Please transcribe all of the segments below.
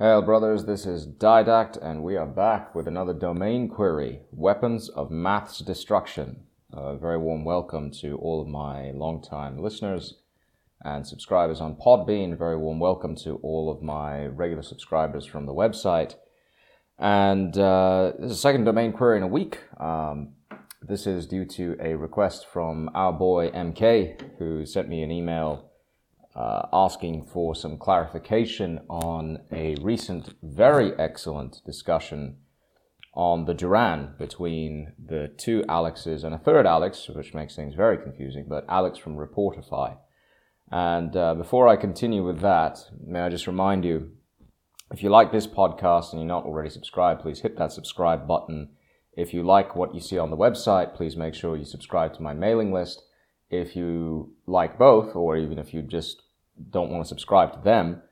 Hail, brothers, this is Didact, and we are back with another domain query Weapons of Maths Destruction. A very warm welcome to all of my long-time listeners and subscribers on Podbean. Very warm welcome to all of my regular subscribers from the website. And uh, this is a second domain query in a week. Um, this is due to a request from our boy MK, who sent me an email uh, asking for some clarification on a recent, very excellent discussion on the Duran between the two Alexes and a third Alex, which makes things very confusing, but Alex from Reporterfy. And uh, before I continue with that, may I just remind you if you like this podcast and you're not already subscribed, please hit that subscribe button. If you like what you see on the website, please make sure you subscribe to my mailing list. If you like both, or even if you just don't want to subscribe to them,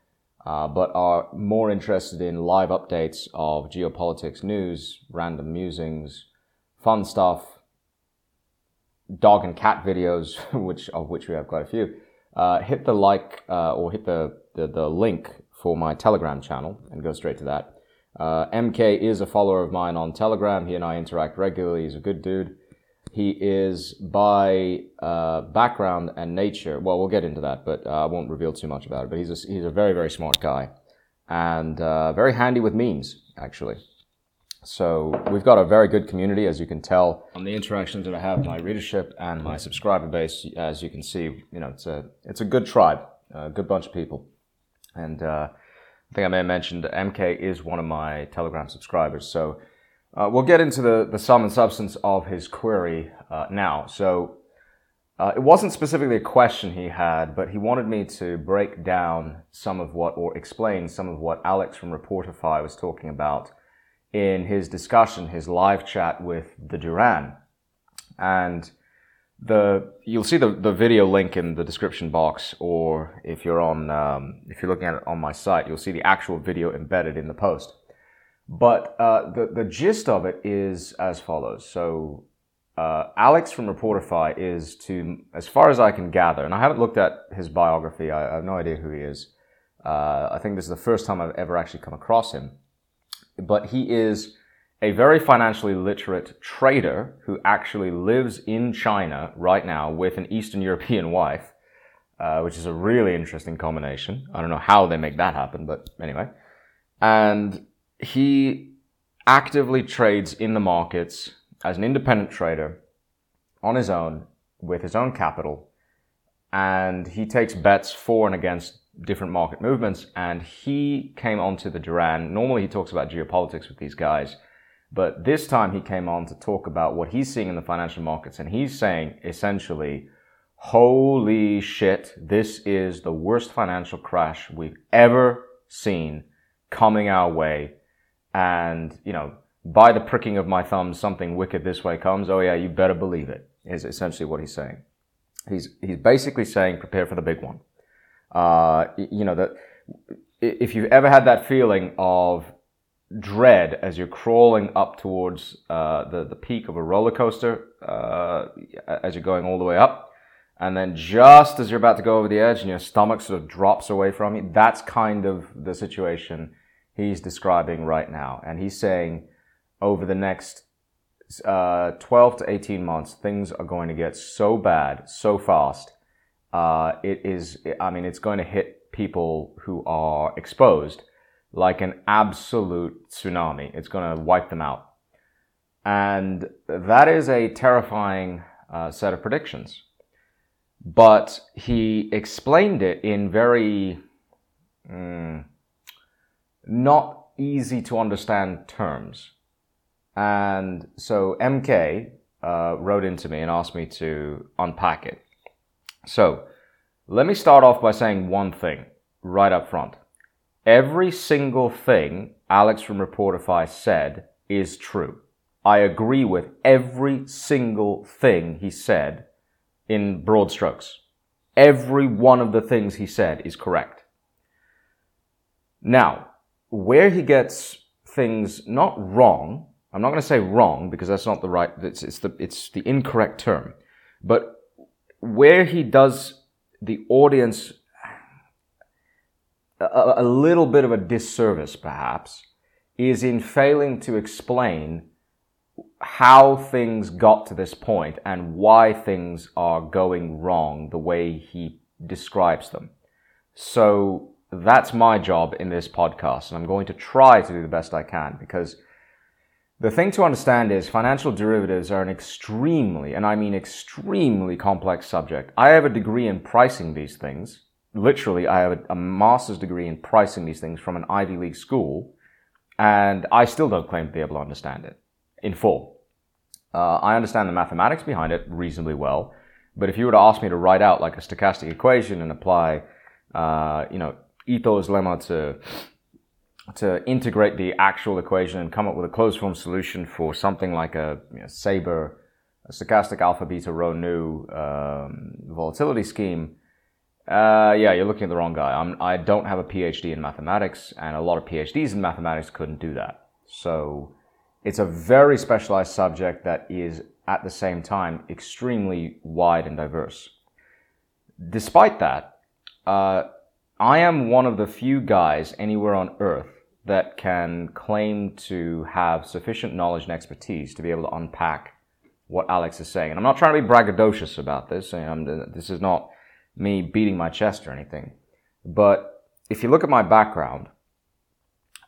uh, but are more interested in live updates of geopolitics news, random musings, fun stuff, dog and cat videos, which of which we have quite a few, uh, hit the like uh, or hit the, the, the link for my Telegram channel and go straight to that. Uh, MK is a follower of mine on Telegram. He and I interact regularly. He's a good dude. He is by uh, background and nature. Well, we'll get into that, but uh, I won't reveal too much about it. But he's a, he's a very very smart guy, and uh, very handy with memes actually. So we've got a very good community, as you can tell on the interactions that I have, my readership and my subscriber base. As you can see, you know it's a it's a good tribe, a good bunch of people, and uh, I think I may have mentioned MK is one of my Telegram subscribers. So uh, we'll get into the, the sum and substance of his query uh, now. So uh, it wasn't specifically a question he had, but he wanted me to break down some of what, or explain some of what Alex from Reporterfy was talking about in his discussion, his live chat with the Duran. And the you'll see the, the video link in the description box, or if you're on um, if you're looking at it on my site, you'll see the actual video embedded in the post. But uh, the, the gist of it is as follows. So, uh, Alex from Reporterfy is, to, as far as I can gather, and I haven't looked at his biography, I, I have no idea who he is. Uh, I think this is the first time I've ever actually come across him. But he is a very financially literate trader who actually lives in China right now with an Eastern European wife, uh, which is a really interesting combination. I don't know how they make that happen, but anyway. And he actively trades in the markets as an independent trader on his own with his own capital and he takes bets for and against different market movements and he came onto the Duran. Normally he talks about geopolitics with these guys, but this time he came on to talk about what he's seeing in the financial markets and he's saying essentially, holy shit, this is the worst financial crash we've ever seen coming our way and, you know, by the pricking of my thumbs, something wicked this way comes. Oh yeah, you better believe it, is essentially what he's saying. He's, he's basically saying, prepare for the big one. Uh, you know, that if you've ever had that feeling of dread as you're crawling up towards uh, the, the peak of a roller coaster, uh, as you're going all the way up, and then just as you're about to go over the edge and your stomach sort of drops away from you, that's kind of the situation he's describing right now. And he's saying over the next uh, 12 to 18 months, things are going to get so bad, so fast. Uh, it is, I mean, it's going to hit people who are exposed like an absolute tsunami. It's going to wipe them out. And that is a terrifying uh, set of predictions. But he explained it in very, mm, not easy to understand terms. And so MK uh, wrote into me and asked me to unpack it. So let me start off by saying one thing right up front. Every single thing Alex from Reporterfy said is true. I agree with every single thing he said in broad strokes. Every one of the things he said is correct. Now, where he gets things not wrong, I'm not going to say wrong because that's not the right, it's, it's the, it's the incorrect term, but where he does the audience, a, a little bit of a disservice, perhaps, is in failing to explain how things got to this point and why things are going wrong the way he describes them. So that's my job in this podcast, and I'm going to try to do the best I can because the thing to understand is financial derivatives are an extremely, and I mean extremely complex subject. I have a degree in pricing these things. Literally, I have a, a master's degree in pricing these things from an Ivy League school, and I still don't claim to be able to understand it in full. Uh, I understand the mathematics behind it reasonably well, but if you were to ask me to write out like a stochastic equation and apply, uh, you know, Ito's lemma to to integrate the actual equation and come up with a closed form solution for something like a you know, SABR, a stochastic alpha beta rho nu um, volatility scheme, uh, yeah, you're looking at the wrong guy. I'm, I don't have a PhD in mathematics, and a lot of PhDs in mathematics couldn't do that. So it's a very specialized subject that is at the same time extremely wide and diverse. Despite that, uh, I am one of the few guys anywhere on earth that can claim to have sufficient knowledge and expertise to be able to unpack what Alex is saying. And I'm not trying to be braggadocious about this. this is not me beating my chest or anything. But if you look at my background,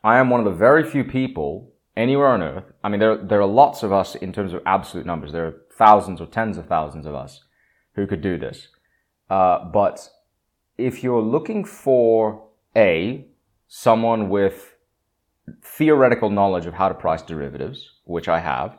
I am one of the very few people anywhere on earth. I mean, there, there are lots of us in terms of absolute numbers. There are thousands or tens of thousands of us who could do this. Uh, but if you're looking for A, someone with theoretical knowledge of how to price derivatives, which I have,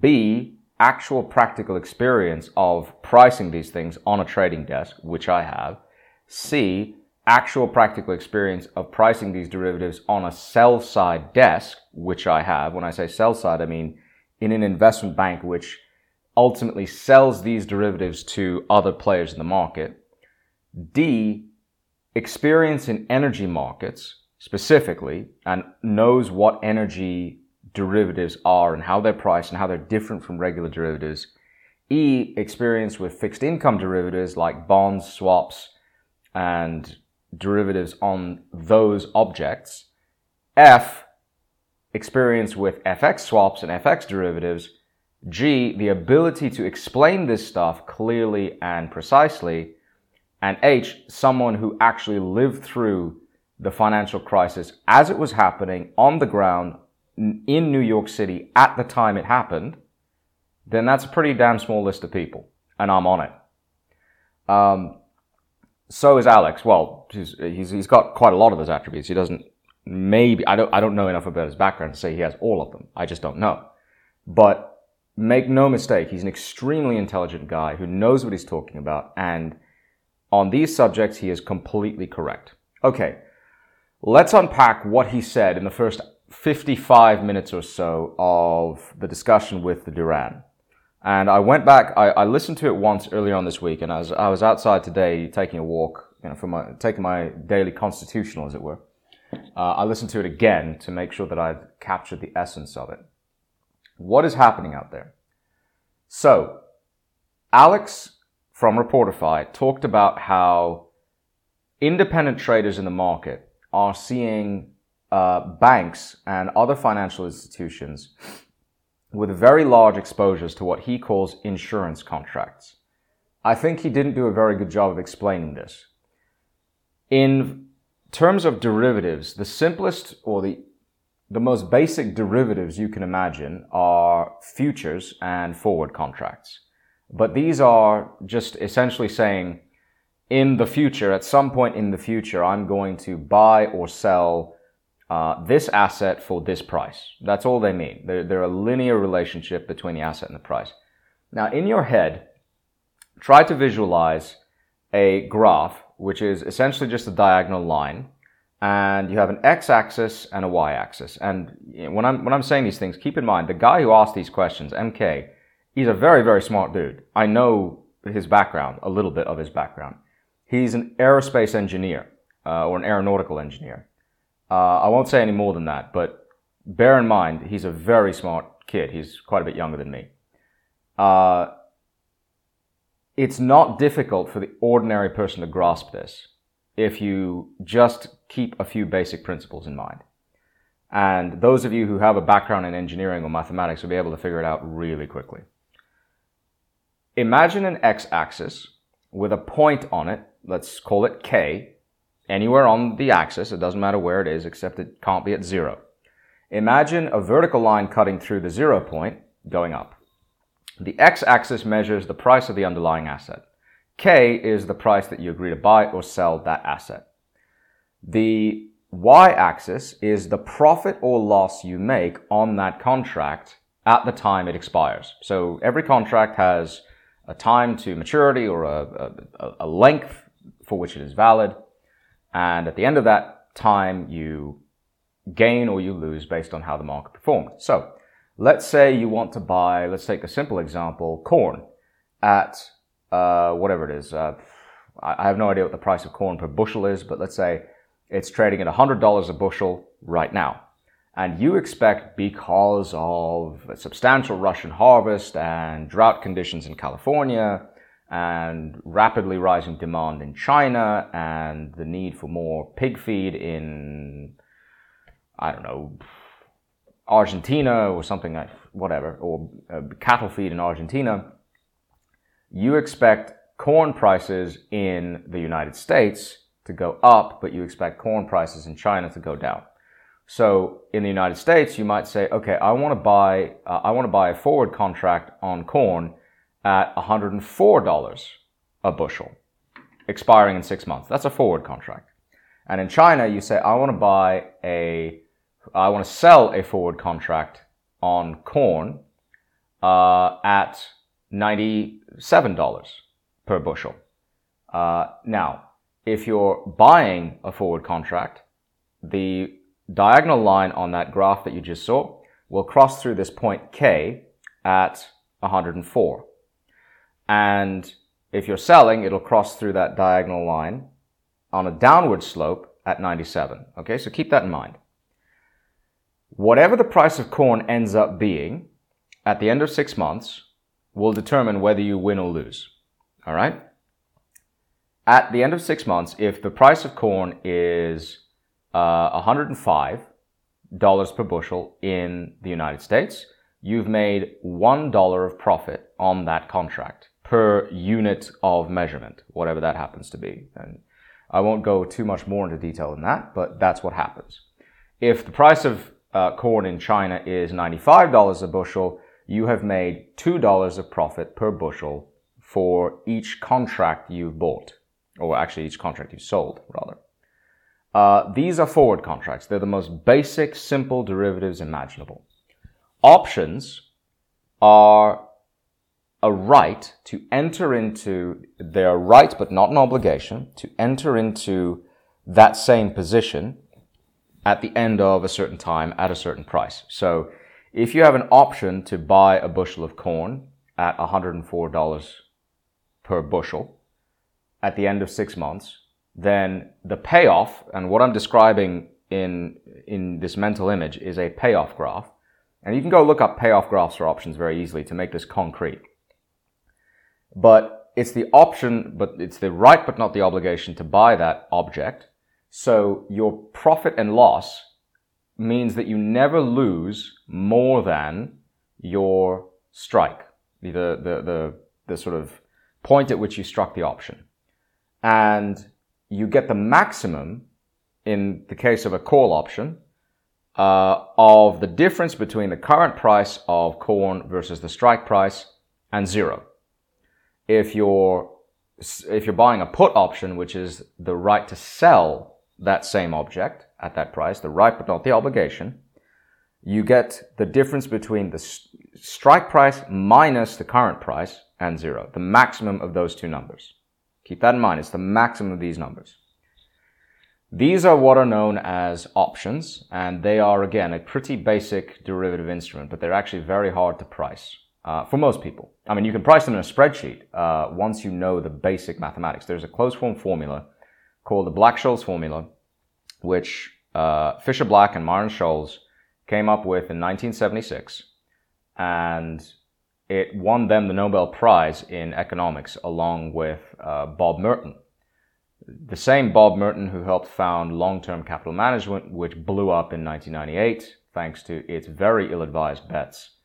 B, actual practical experience of pricing these things on a trading desk, which I have, C, actual practical experience of pricing these derivatives on a sell side desk, which I have. When I say sell side, I mean in an investment bank which ultimately sells these derivatives to other players in the market. D, experience in energy markets specifically and knows what energy derivatives are and how they're priced and how they're different from regular derivatives. E, experience with fixed income derivatives like bonds, swaps, and derivatives on those objects. F, experience with FX swaps and FX derivatives. G, the ability to explain this stuff clearly and precisely. And H, someone who actually lived through the financial crisis as it was happening on the ground in New York City at the time it happened, then that's a pretty damn small list of people. And I'm on it. Um, so is Alex. Well, he's, he's, he's got quite a lot of those attributes. He doesn't, maybe, I don't, I don't know enough about his background to say he has all of them. I just don't know. But make no mistake, he's an extremely intelligent guy who knows what he's talking about. And on these subjects, he is completely correct. Okay. Let's unpack what he said in the first 55 minutes or so of the discussion with the Duran. And I went back, I, I, listened to it once earlier on this week, and I was, I was outside today taking a walk, you know, for my, taking my daily constitutional, as it were. Uh, I listened to it again to make sure that I'd captured the essence of it. What is happening out there? So, Alex from Reporterfy talked about how independent traders in the market are seeing uh, banks and other financial institutions with very large exposures to what he calls insurance contracts. I think he didn't do a very good job of explaining this. In terms of derivatives, the simplest or the the most basic derivatives you can imagine are futures and forward contracts. But these are just essentially saying in the future, at some point in the future, I'm going to buy or sell uh, this asset for this price. That's all they mean. They're, they're a linear relationship between the asset and the price. Now, in your head, try to visualize a graph, which is essentially just a diagonal line, and you have an x-axis and a y-axis. And when I'm when I'm saying these things, keep in mind the guy who asked these questions, MK, he's a very very smart dude. I know his background, a little bit of his background. He's an aerospace engineer uh, or an aeronautical engineer. Uh, I won't say any more than that, but bear in mind, he's a very smart kid. He's quite a bit younger than me. Uh, it's not difficult for the ordinary person to grasp this. if you just keep a few basic principles in mind. And those of you who have a background in engineering or mathematics will be able to figure it out really quickly. Imagine an x-axis with a point on it, let's call it k, anywhere on the axis, it doesn't matter where it is, except it can't be at zero. Imagine a vertical line cutting through the zero point, going up. The x-axis measures the price of the underlying asset. K is the price that you agree to buy or sell that asset. The y-axis is the profit or loss you make on that contract at the time it expires. So every contract has a time to maturity or a, a, a length for which it is valid. And at the end of that time, you gain or you lose based on how the market performed. So let's say you want to buy, let's take a simple example, corn at uh, whatever it is. Uh, I have no idea what the price of corn per bushel is, but let's say it's trading at $100 a bushel right now. And you expect because of a substantial Russian harvest and drought conditions in California and rapidly rising demand in China and the need for more pig feed in, I don't know, Argentina or something like whatever, or uh, cattle feed in Argentina, you expect corn prices in the United States to go up, but you expect corn prices in China to go down. So in the United States, you might say, okay, I want to buy, uh, I want to buy a forward contract on corn at $104 a bushel, expiring in six months. That's a forward contract. And in China, you say, I want to buy a I want to sell a forward contract on corn uh, at $97 per bushel. Uh, now, if you're buying a forward contract, the diagonal line on that graph that you just saw will cross through this point K at 104. And if you're selling, it'll cross through that diagonal line on a downward slope at 97. Okay, so keep that in mind whatever the price of corn ends up being at the end of six months will determine whether you win or lose. All right? At the end of six months, if the price of corn is uh, $105 per bushel in the United States, you've made $1 of profit on that contract per unit of measurement, whatever that happens to be. And I won't go too much more into detail than that, but that's what happens. If the price of uh, corn in China is $95 a bushel, you have made $2 of profit per bushel for each contract you've bought, or actually each contract you've sold, rather. Uh, these are forward contracts. They're the most basic, simple derivatives imaginable. Options are a right to enter into, they're a right but not an obligation, to enter into that same position at the end of a certain time at a certain price. So if you have an option to buy a bushel of corn at $104 per bushel at the end of six months, then the payoff, and what I'm describing in, in this mental image is a payoff graph. And you can go look up payoff graphs for options very easily to make this concrete. But it's the option, but it's the right but not the obligation to buy that object so your profit and loss means that you never lose more than your strike, the, the, the, the sort of point at which you struck the option. And you get the maximum in the case of a call option uh, of the difference between the current price of corn versus the strike price and zero. If you're if you're buying a put option, which is the right to sell that same object at that price, the right but not the obligation, you get the difference between the strike price minus the current price and zero, the maximum of those two numbers. Keep that in mind, it's the maximum of these numbers. These are what are known as options, and they are, again, a pretty basic derivative instrument, but they're actually very hard to price uh, for most people. I mean, you can price them in a spreadsheet uh, once you know the basic mathematics. There's a closed form formula called the Black-Scholes formula, which uh, Fischer Black and Myron Scholes came up with in 1976, and it won them the Nobel Prize in economics along with uh, Bob Merton. the same Bob Merton who helped found Long Term Capital Management, which blew up in 1998 thanks to its very ill-advised bets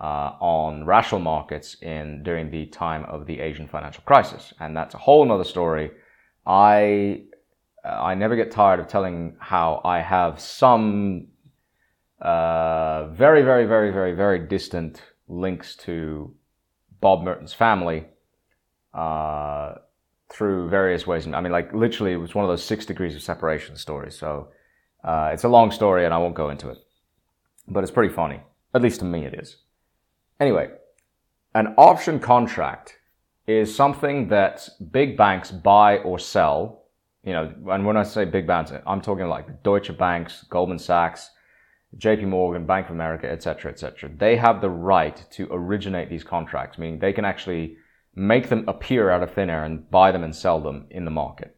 uh, on rational markets in during the time of the Asian financial crisis, and that's a whole other story. I I never get tired of telling how I have some uh, very, very, very, very, very distant links to Bob Merton's family uh, through various ways. I mean, like literally, it was one of those six degrees of separation stories. So uh, it's a long story, and I won't go into it, but it's pretty funny. At least to me, it is. Anyway, an option contract is something that big banks buy or sell. You know, and when I say big banks, I'm talking like Deutsche Banks, Goldman Sachs, JP Morgan, Bank of America, etc., etc. They have the right to originate these contracts, meaning they can actually make them appear out of thin air and buy them and sell them in the market.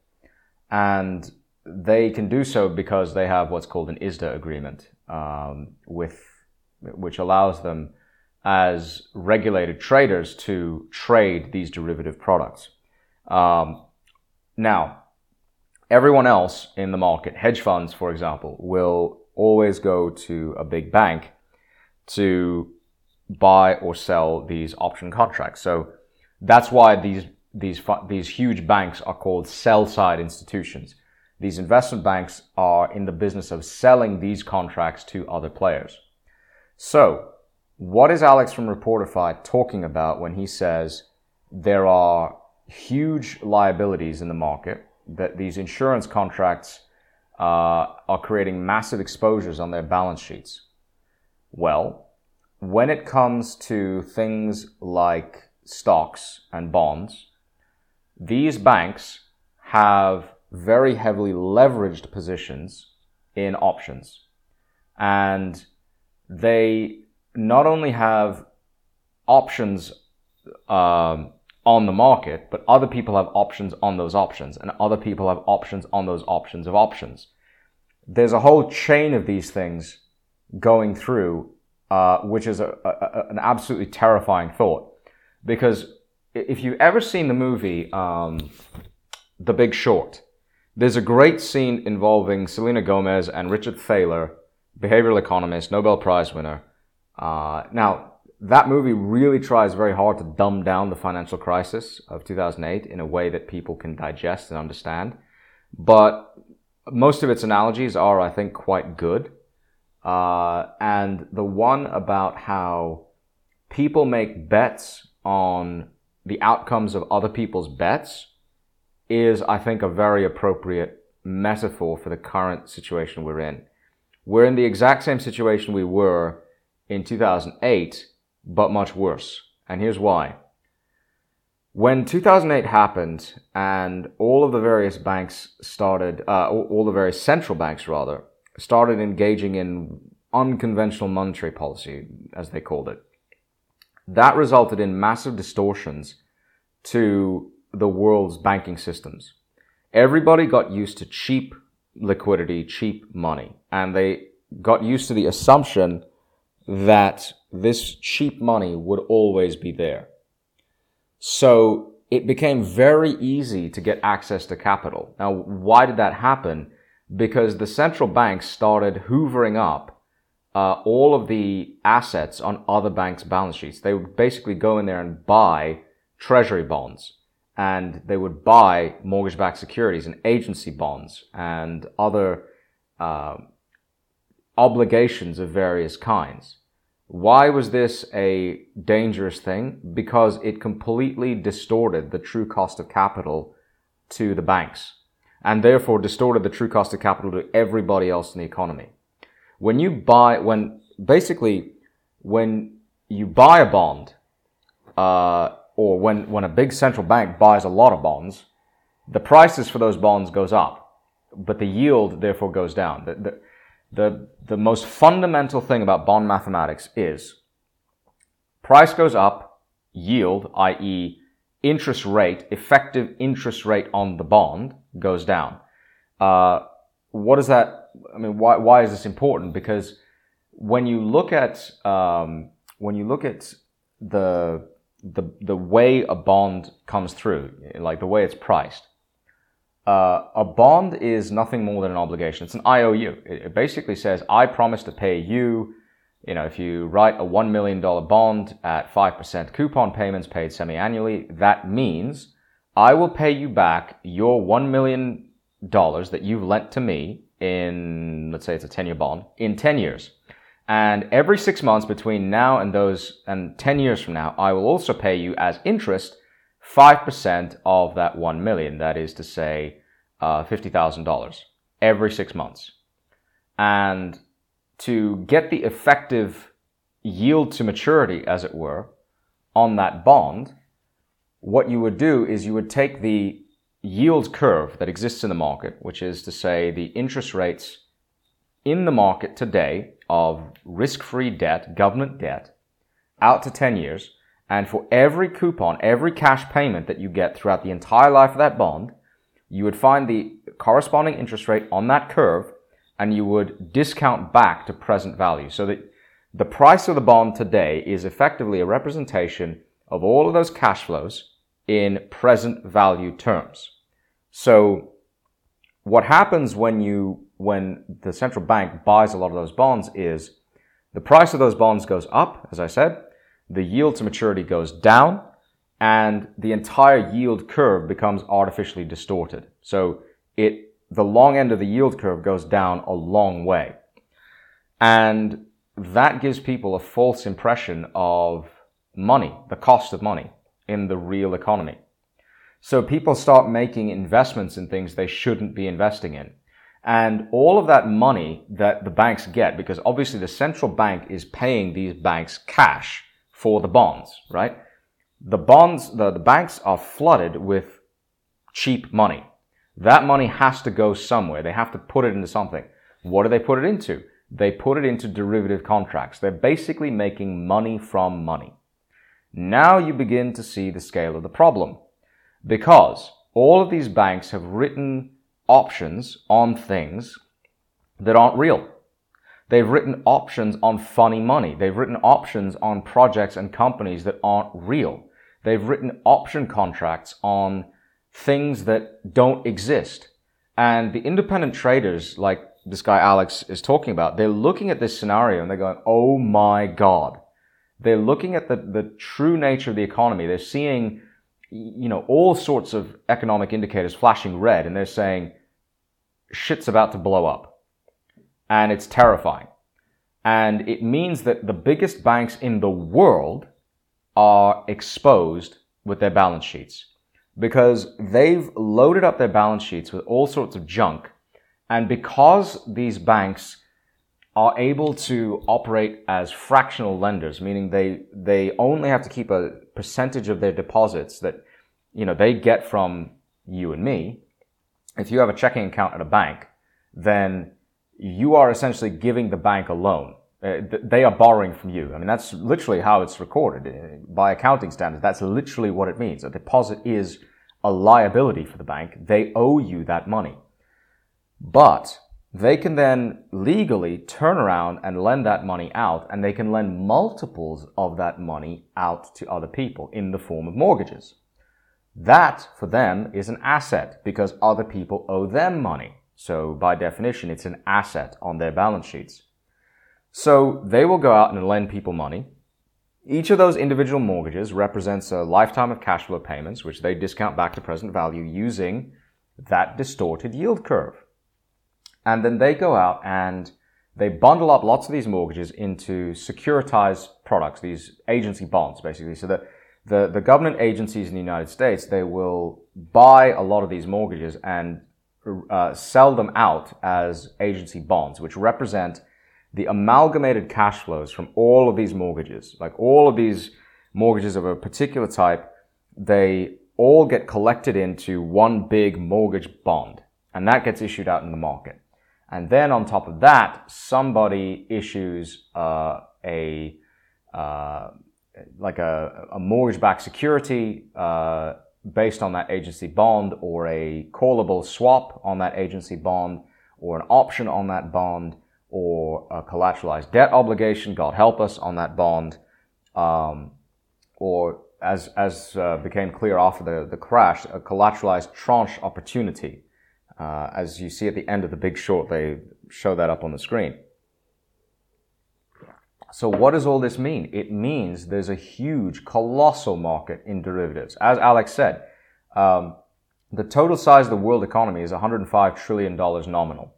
And they can do so because they have what's called an ISDA agreement, um, with which allows them as regulated traders to trade these derivative products. Um, now, everyone else in the market, hedge funds, for example, will always go to a big bank to buy or sell these option contracts. So that's why these these these huge banks are called sell side institutions. These investment banks are in the business of selling these contracts to other players. So what is Alex from Reporterfy talking about when he says there are huge liabilities in the market, that these insurance contracts are creating massive exposures on their balance sheets? Well, when it comes to things like stocks and bonds, these banks have very heavily leveraged positions in options. And they not only have options um, on the market, but other people have options on those options, and other people have options on those options of options. There's a whole chain of these things going through, uh, which is a, a, an absolutely terrifying thought. Because if you've ever seen the movie um, The Big Short, there's a great scene involving Selena Gomez and Richard Thaler, behavioral economist, Nobel Prize winner, uh, now, that movie really tries very hard to dumb down the financial crisis of 2008 in a way that people can digest and understand. But most of its analogies are, I think, quite good. Uh, and the one about how people make bets on the outcomes of other people's bets is, I think, a very appropriate metaphor for the current situation we're in. We're in the exact same situation we were in 2008, but much worse. And here's why. When 2008 happened and all of the various banks started, uh, all the various central banks rather, started engaging in unconventional monetary policy, as they called it, that resulted in massive distortions to the world's banking systems. Everybody got used to cheap liquidity, cheap money, and they got used to the assumption that this cheap money would always be there. So it became very easy to get access to capital. Now, why did that happen? Because the central banks started hoovering up uh, all of the assets on other banks' balance sheets. They would basically go in there and buy treasury bonds and they would buy mortgage-backed securities and agency bonds and other uh, obligations of various kinds. Why was this a dangerous thing? Because it completely distorted the true cost of capital to the banks and therefore distorted the true cost of capital to everybody else in the economy. When you buy, when basically, when you buy a bond, uh, or when, when a big central bank buys a lot of bonds, the prices for those bonds goes up, but the yield therefore goes down. The, the, the, the most fundamental thing about bond mathematics is price goes up, yield, i.e., interest rate, effective interest rate on the bond goes down. Uh, what is that? I mean, why, why is this important? Because when you look at um, when you look at the the the way a bond comes through, like the way it's priced, uh, a bond is nothing more than an obligation. It's an IOU. It, basically says, I promise to pay you, you know, if you write a $1 million bond at 5% coupon payments paid semi-annually, that means I will pay you back your $1 million that you've lent to me in, let's say it's a 10 year bond, in 10 years. And every six months between now and those, and 10 years from now, I will also pay you as interest 5% of that 1 million. That is to say, uh, $50,000 every six months. And to get the effective yield to maturity, as it were, on that bond, what you would do is you would take the yield curve that exists in the market, which is to say the interest rates in the market today of risk free debt, government debt, out to 10 years. And for every coupon, every cash payment that you get throughout the entire life of that bond, you would find the corresponding interest rate on that curve and you would discount back to present value. So that the price of the bond today is effectively a representation of all of those cash flows in present value terms. So what happens when you when the central bank buys a lot of those bonds is the price of those bonds goes up, as I said, the yield to maturity goes down, and the entire yield curve becomes artificially distorted. So it the long end of the yield curve goes down a long way. And that gives people a false impression of money, the cost of money in the real economy. So people start making investments in things they shouldn't be investing in. And all of that money that the banks get, because obviously the central bank is paying these banks cash for the bonds, right? The bonds, the, the banks are flooded with cheap money. That money has to go somewhere. They have to put it into something. What do they put it into? They put it into derivative contracts. They're basically making money from money. Now you begin to see the scale of the problem because all of these banks have written options on things that aren't real. They've written options on funny money. They've written options on projects and companies that aren't real. They've written option contracts on things that don't exist. And the independent traders, like this guy Alex is talking about, they're looking at this scenario and they're going, oh my God. They're looking at the, the true nature of the economy. They're seeing you know, all sorts of economic indicators flashing red and they're saying shit's about to blow up. And it's terrifying. And it means that the biggest banks in the world are exposed with their balance sheets because they've loaded up their balance sheets with all sorts of junk. And because these banks are able to operate as fractional lenders, meaning they, they only have to keep a percentage of their deposits that, you know, they get from you and me. If you have a checking account at a bank, then you are essentially giving the bank a loan. Uh, they are borrowing from you. I mean, that's literally how it's recorded uh, by accounting standards. That's literally what it means. A deposit is a liability for the bank. They owe you that money. But they can then legally turn around and lend that money out and they can lend multiples of that money out to other people in the form of mortgages. That for them is an asset because other people owe them money. So by definition, it's an asset on their balance sheets. So they will go out and lend people money. Each of those individual mortgages represents a lifetime of cash flow payments, which they discount back to present value using that distorted yield curve. And then they go out and they bundle up lots of these mortgages into securitized products, these agency bonds, basically. So that the, the government agencies in the United States, they will buy a lot of these mortgages and uh, sell them out as agency bonds, which represent the amalgamated cash flows from all of these mortgages. Like all of these mortgages of a particular type, they all get collected into one big mortgage bond, and that gets issued out in the market. And then on top of that, somebody issues uh, a uh, like a, a mortgage-backed security uh, based on that agency bond, or a callable swap on that agency bond, or an option on that bond, or a collateralized debt obligation, God help us, on that bond, um, or as as uh, became clear after the, the crash, a collateralized tranche opportunity Uh, as you see at the end of the big short, they show that up on the screen. So what does all this mean? It means there's a huge, colossal market in derivatives. As Alex said, um, the total size of the world economy is 105 trillion dollars nominal,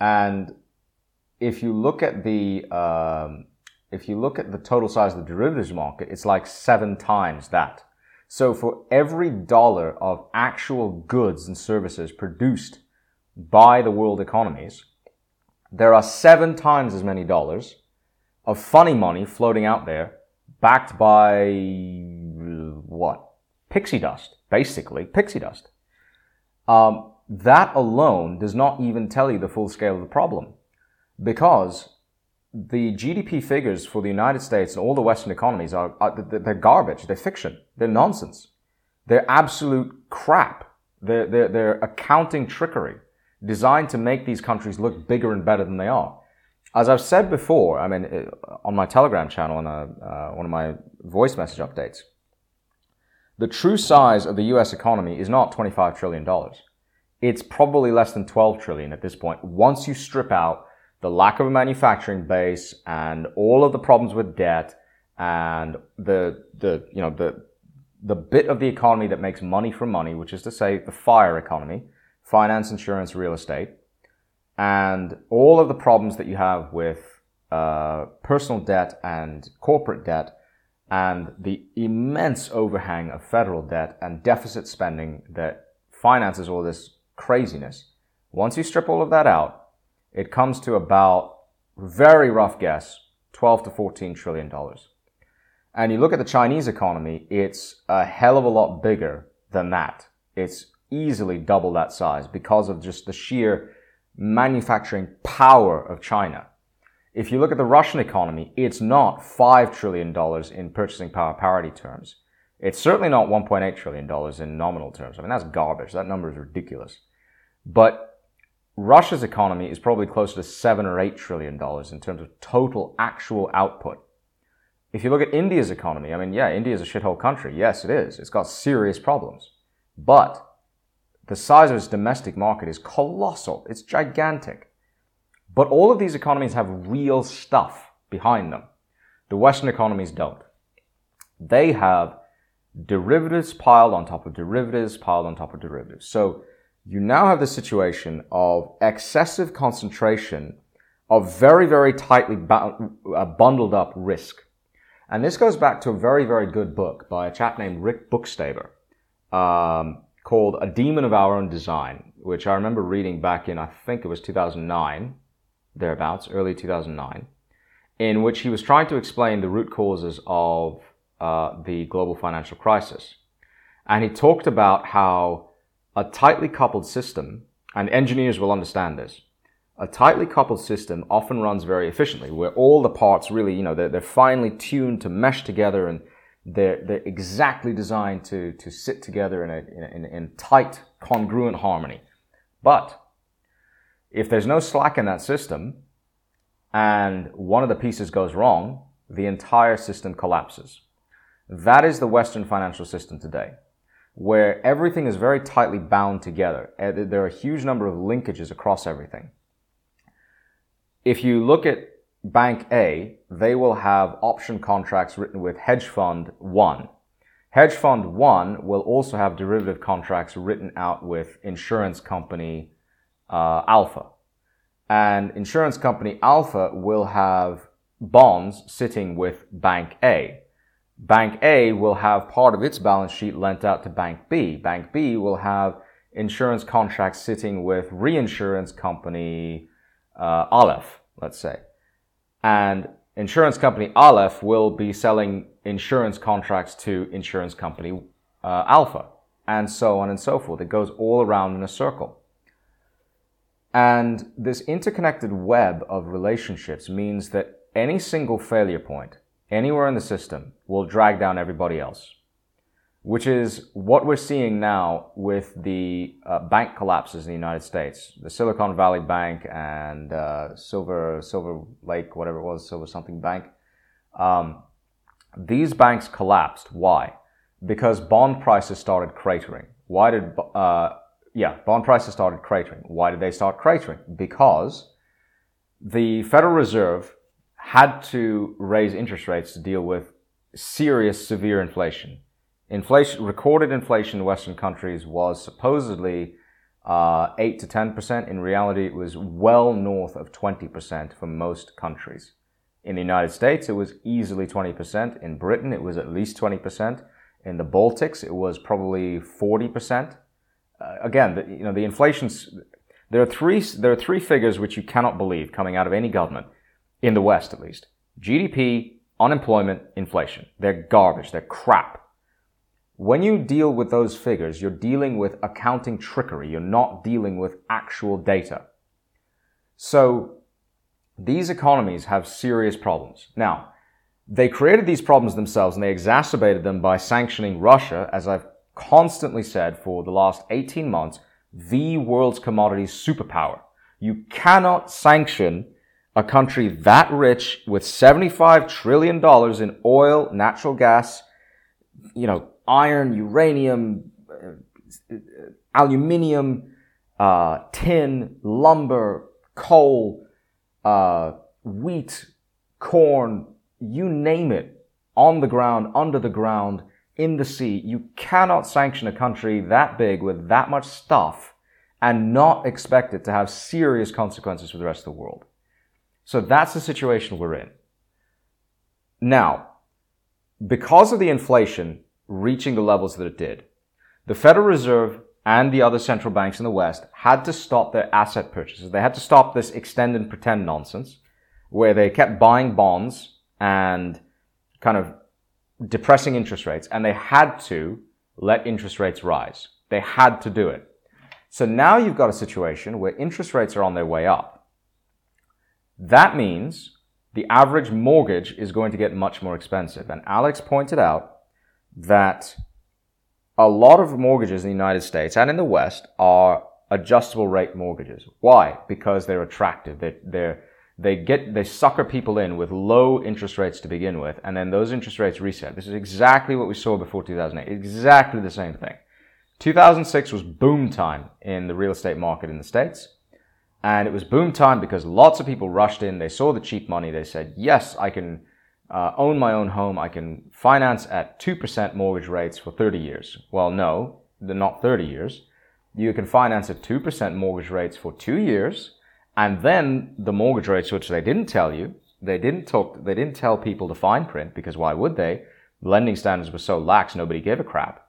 and if you look at the um, if you look at the total size of the derivatives market, it's like seven times that. So for every dollar of actual goods and services produced by the world economies, there are seven times as many dollars of funny money floating out there backed by what? Pixie dust, basically. Pixie dust. Um, that alone does not even tell you the full scale of the problem because the GDP figures for the United States and all the Western economies are, are they're garbage. They're fiction. They're nonsense. They're absolute crap. They're, they're, they're accounting trickery designed to make these countries look bigger and better than they are. As I've said before, I mean, uh, on my Telegram channel, on uh, one of my voice message updates, the true size of the US economy is not $25 trillion. It's probably less than 12 trillion at this point. Once you strip out the lack of a manufacturing base and all of the problems with debt and the, the, you know, the, the bit of the economy that makes money from money, which is to say the fire economy, finance, insurance, real estate, and all of the problems that you have with uh, personal debt and corporate debt, and the immense overhang of federal debt and deficit spending that finances all this craziness. Once you strip all of that out, it comes to about, very rough guess, 12 to 14 trillion dollars. And you look at the Chinese economy, it's a hell of a lot bigger than that. It's easily double that size because of just the sheer manufacturing power of China. If you look at the Russian economy, it's not $5 trillion in purchasing power parity terms. It's certainly not $1.8 trillion in nominal terms. I mean, that's garbage. That number is ridiculous. But Russia's economy is probably closer to seven or eight trillion dollars in terms of total actual output. If you look at India's economy, I mean, yeah, India is a shithole country. Yes, it is. It's got serious problems. But the size of its domestic market is colossal. It's gigantic. But all of these economies have real stuff behind them. The Western economies don't. They have derivatives piled on top of derivatives piled on top of derivatives. So you now have the situation of excessive concentration of very, very tightly uh, bundled up risk. And this goes back to a very, very good book by a chap named Rick Bookstaber. um, called A Demon of Our Own Design, which I remember reading back in, I think it was 2009, thereabouts, early 2009, in which he was trying to explain the root causes of uh, the global financial crisis. And he talked about how a tightly coupled system, and engineers will understand this, a tightly coupled system often runs very efficiently, where all the parts really, you know, they're, they're finely tuned to mesh together and they're, they're exactly designed to, to sit together in, a, in, in tight, congruent harmony. But if there's no slack in that system and one of the pieces goes wrong, the entire system collapses. That is the Western financial system today where everything is very tightly bound together. There are a huge number of linkages across everything. If you look at Bank A, they will have option contracts written with Hedge Fund 1. Hedge Fund 1 will also have derivative contracts written out with insurance company uh, Alpha. And insurance company Alpha will have bonds sitting with Bank A. Bank A will have part of its balance sheet lent out to Bank B. Bank B will have insurance contracts sitting with reinsurance company uh, Aleph, let's say. And insurance company Aleph will be selling insurance contracts to insurance company uh, Alpha, and so on and so forth. It goes all around in a circle. And this interconnected web of relationships means that any single failure point anywhere in the system will drag down everybody else, which is what we're seeing now with the uh, bank collapses in the United States. The Silicon Valley Bank and uh, Silver Silver Lake, whatever it was, Silver something Bank. Um, these banks collapsed. Why? Because bond prices started cratering. Why did uh, yeah, bond prices started cratering. Why did they start cratering? Because the Federal Reserve had to raise interest rates to deal with serious, severe inflation. Inflation, recorded inflation in Western countries was supposedly uh, 8 to 10%. In reality, it was well north of 20% for most countries. In the United States, it was easily 20%. In Britain, it was at least 20%. In the Baltics, it was probably 40%. Uh, again, the, you know, the inflation's, there are three, there are three figures which you cannot believe coming out of any government, in the West at least. GDP, unemployment, inflation. They're garbage. They're crap. When you deal with those figures, you're dealing with accounting trickery. You're not dealing with actual data. So these economies have serious problems. Now, they created these problems themselves and they exacerbated them by sanctioning Russia, as I've constantly said for the last 18 months, the world's commodities superpower. You cannot sanction a country that rich with $75 trillion in oil, natural gas, you know, iron, uranium, uh, aluminium, uh, tin, lumber, coal, uh, wheat, corn, you name it, on the ground, under the ground, in the sea. You cannot sanction a country that big with that much stuff and not expect it to have serious consequences for the rest of the world. So that's the situation we're in. Now, because of the inflation reaching the levels that it did, the Federal Reserve and the other central banks in the West had to stop their asset purchases. They had to stop this extend and pretend nonsense where they kept buying bonds and kind of depressing interest rates and they had to let interest rates rise. They had to do it. So now you've got a situation where interest rates are on their way up. That means the average mortgage is going to get much more expensive. And Alex pointed out that a lot of mortgages in the United States and in the West are adjustable rate mortgages. Why? Because they're attractive. They're, they're, they get, they sucker people in with low interest rates to begin with, and then those interest rates reset. This is exactly what we saw before 2008. Exactly the same thing. 2006 was boom time in the real estate market in the States. And it was boom time because lots of people rushed in. They saw the cheap money. They said, yes, I can uh, own my own home. I can finance at 2% mortgage rates for 30 years. Well, no, they're not 30 years. You can finance at 2% mortgage rates for two years. And then the mortgage rates, which they didn't tell you, they didn't talk, they didn't tell people the fine print because why would they? Lending standards were so lax, nobody gave a crap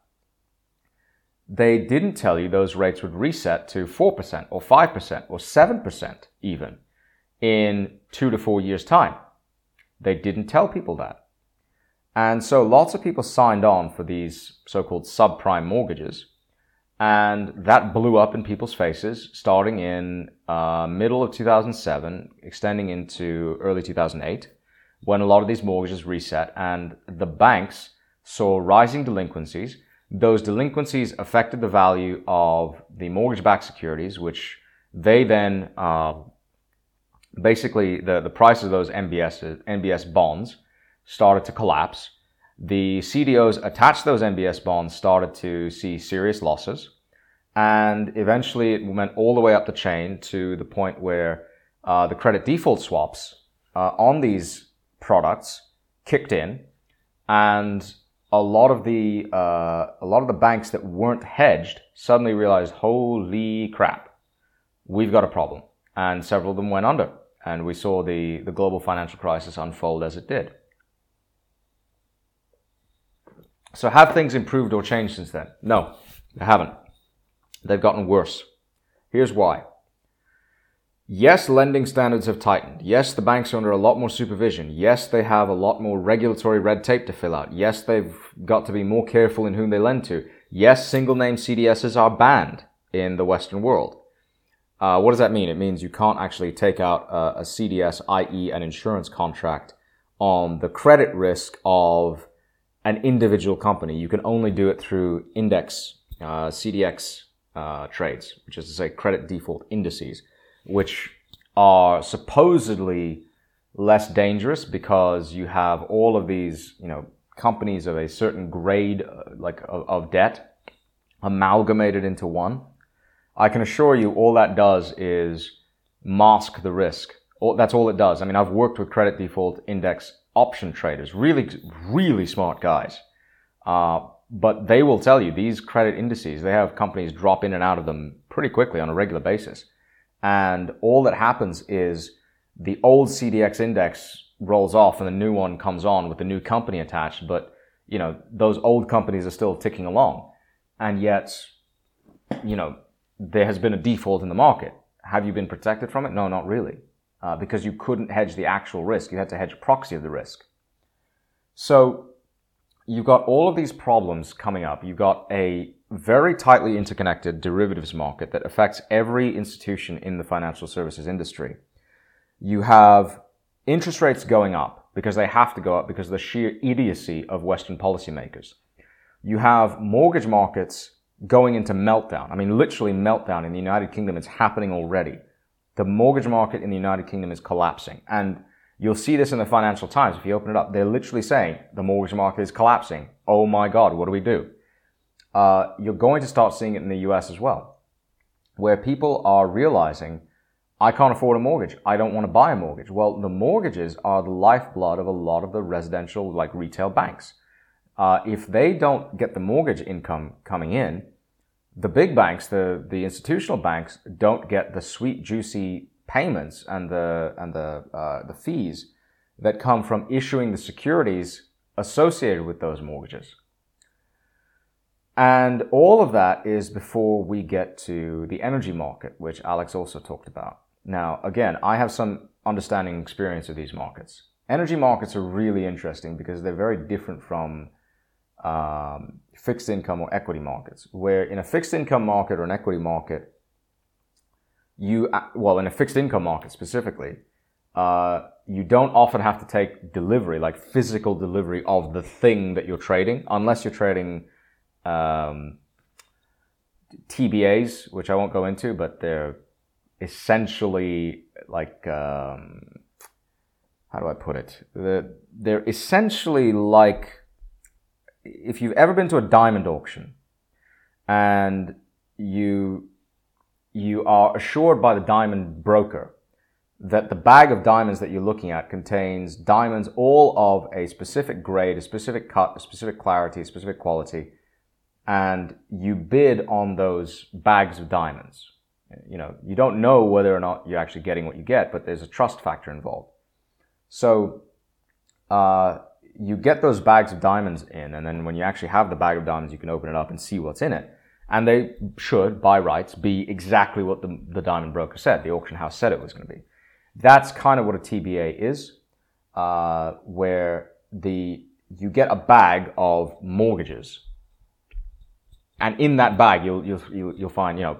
they didn't tell you those rates would reset to 4% or 5% or 7% even in two to four years' time. They didn't tell people that. And so lots of people signed on for these so-called subprime mortgages. And that blew up in people's faces starting in uh, middle of 2007, extending into early 2008, when a lot of these mortgages reset and the banks saw rising delinquencies those delinquencies affected the value of the mortgage-backed securities, which they then uh, basically the, the price of those MBS MBS bonds started to collapse. The CDOs attached those MBS bonds started to see serious losses, and eventually it went all the way up the chain to the point where uh, the credit default swaps uh, on these products kicked in, and a lot of the uh, a lot of the banks that weren't hedged suddenly realized, holy crap, we've got a problem, and several of them went under, and we saw the the global financial crisis unfold as it did. So have things improved or changed since then? No, they haven't. They've gotten worse. Here's why. Yes, lending standards have tightened. Yes, the banks are under a lot more supervision. Yes, they have a lot more regulatory red tape to fill out. Yes, they've got to be more careful in whom they lend to. Yes, single name CDSs are banned in the Western world. Uh, what does that mean? It means you can't actually take out a, a CDS, i.e., an insurance contract, on the credit risk of an individual company. You can only do it through index, uh, CDX uh, trades, which is to say credit default indices which are supposedly less dangerous because you have all of these, you know, companies of a certain grade, uh, like of, of debt, amalgamated into one. I can assure you all that does is mask the risk. That's all it does. I mean, I've worked with credit default index option traders, really, really smart guys. Uh, but they will tell you these credit indices, they have companies drop in and out of them pretty quickly on a regular basis. And all that happens is the old CDX index rolls off and the new one comes on with the new company attached. But, you know, those old companies are still ticking along. And yet, you know, there has been a default in the market. Have you been protected from it? No, not really. Uh, because you couldn't hedge the actual risk. You had to hedge a proxy of the risk. So you've got all of these problems coming up. You've got a very tightly interconnected derivatives market that affects every institution in the financial services industry. You have interest rates going up because they have to go up because of the sheer idiocy of Western policymakers. You have mortgage markets going into meltdown. I mean, literally meltdown in the United Kingdom. It's happening already. The mortgage market in the United Kingdom is collapsing. And you'll see this in the Financial Times. If you open it up, they're literally saying the mortgage market is collapsing. Oh my God, what do we do? Uh, you're going to start seeing it in the US as well, where people are realizing, I can't afford a mortgage. I don't want to buy a mortgage. Well, the mortgages are the lifeblood of a lot of the residential, like retail banks. Uh, if they don't get the mortgage income coming in, the big banks, the, the institutional banks, don't get the sweet, juicy payments and the, and the, uh, the fees that come from issuing the securities associated with those mortgages. And all of that is before we get to the energy market, which Alex also talked about. Now, again, I have some understanding experience of these markets. Energy markets are really interesting because they're very different from um, fixed income or equity markets, where in a fixed income market or an equity market, you, well, in a fixed income market specifically, uh, you don't often have to take delivery, like physical delivery of the thing that you're trading, unless you're trading um, TBAs, which I won't go into, but they're essentially like, um, how do I put it? They're, they're essentially like if you've ever been to a diamond auction and you you are assured by the diamond broker that the bag of diamonds that you're looking at contains diamonds all of a specific grade, a specific cut, a specific clarity, a specific quality, and you bid on those bags of diamonds. You know, you don't know whether or not you're actually getting what you get, but there's a trust factor involved. So, uh, you get those bags of diamonds in, and then when you actually have the bag of diamonds, you can open it up and see what's in it. And they should, by rights, be exactly what the, the diamond broker said, the auction house said it was going to be. That's kind of what a TBA is, uh, where the you get a bag of mortgages, and in that bag you'll you'll you'll find you know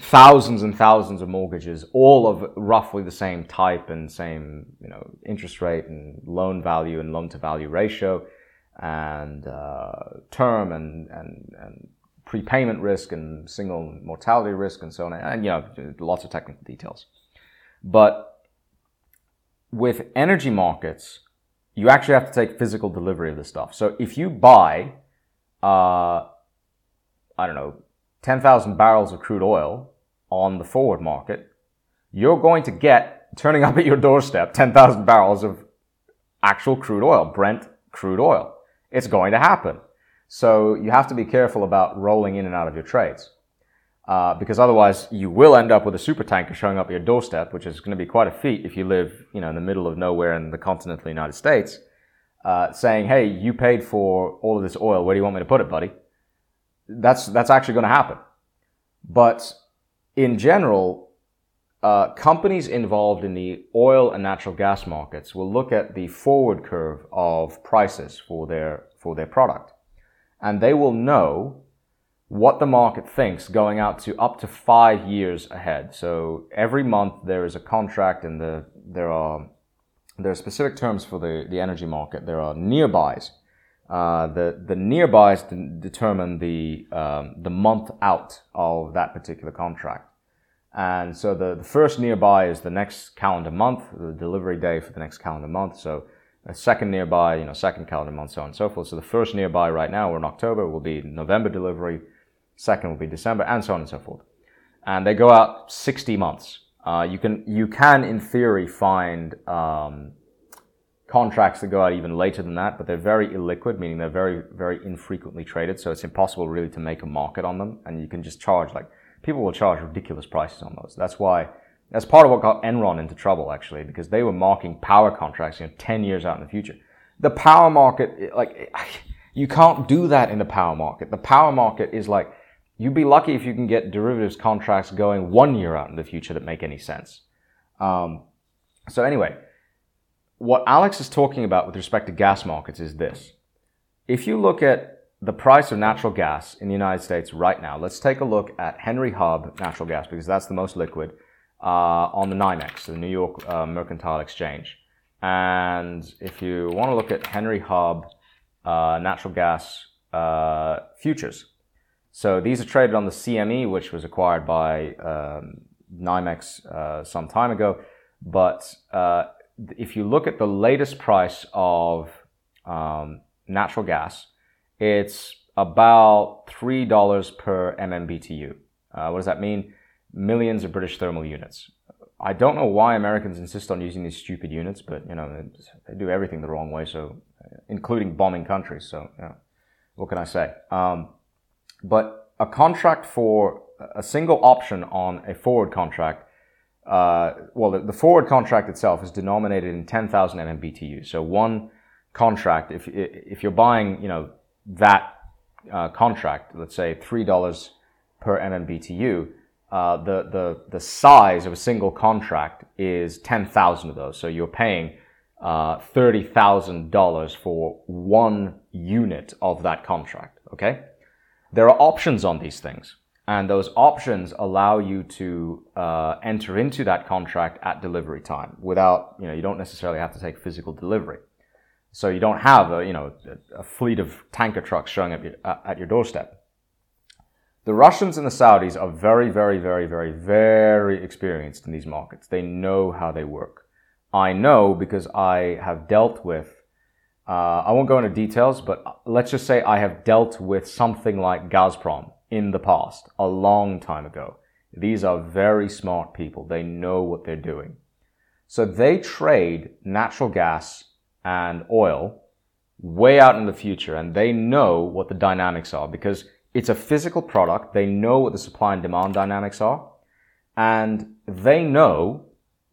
thousands and thousands of mortgages, all of roughly the same type and same, you know, interest rate and loan value and loan to value ratio and uh, term and, and, and prepayment risk and single mortality risk and so on. And, you know, lots of technical details. But with energy markets, you actually have to take physical delivery of the stuff. So if you buy, uh, I don't know, 10,000 barrels of crude oil on the forward market, you're going to get, turning up at your doorstep, 10,000 barrels of actual crude oil, Brent crude oil. It's going to happen. So you have to be careful about rolling in and out of your trades. Uh, because otherwise you will end up with a super tanker showing up at your doorstep, which is going to be quite a feat if you live, you know, in the middle of nowhere in the continental United States, uh, saying, "Hey, you paid for all of this oil. Where do you want me to put it, buddy?" That's that's actually going to happen. But in general, uh, companies involved in the oil and natural gas markets will look at the forward curve of prices for their for their product, and they will know what the market thinks going out to up to five years ahead. So every month there is a contract, and the there are there are specific terms for the, the energy market. There are nearbys, uh, the the nearbys determine the um, the month out of that particular contract, and so the, the first nearby is the next calendar month, the delivery day for the next calendar month. So a second nearby, you know, second calendar month, so on and so forth. So the first nearby right now, we're in October, will be November delivery. Second will be December, and so on and so forth. and they go out 60 months. Uh, you can you can in theory find um, contracts that go out even later than that, but they're very illiquid, meaning they're very very infrequently traded. So it's impossible really to make a market on them, and you can just charge like people will charge ridiculous prices on those. That's why that's part of what got Enron into trouble actually, because they were marking power contracts, you know, 10 years out in the future. The power market, like you can't do that in the power market. The power market is like You'd be lucky if you can get derivatives contracts going one year out in the future that make any sense. Um, so anyway, what Alex is talking about with respect to gas markets is this. If you look at the price of natural gas in the United States right now, let's take a look at Henry Hub natural gas because that's the most liquid uh, on the NYMEX, the New York uh, Mercantile Exchange. And if you want to look at Henry Hub uh, natural gas uh, futures, so these are traded on the CME, which was acquired by um, NYMEX uh, some time ago. But uh, if you look at the latest price of um, natural gas, it's about three dollars per MMBTU. Uh, what does that mean? Millions of British thermal units. I don't know why Americans insist on using these stupid units, but you know they do everything the wrong way. So, including bombing countries. So, you know, what can I say? Um, but a contract for a single option on a forward contract, uh, well, the, the, forward contract itself is denominated in 10,000 MMBTU. So one contract, if, if you're buying, you know, that uh, contract, let's say $3 per MMBTU, uh, the, the, the size of a single contract is 10,000 of those. So you're paying uh, $30,000 for one unit of that contract. Okay? there are options on these things. And those options allow you to uh, enter into that contract at delivery time without, you know, you don't necessarily have to take physical delivery. So you don't have a, you know, a, fleet of tanker trucks showing up uh, at your doorstep. The Russians and the Saudis are very, very, very, very, very experienced in these markets. They know how they work. I know because I have dealt with uh, I won't go into details, but let's just say I have dealt with something like Gazprom in the past, a long time ago. These are very smart people. They know what they're doing. So they trade natural gas and oil way out in the future and they know what the dynamics are because it's a physical product. They know what the supply and demand dynamics are and they know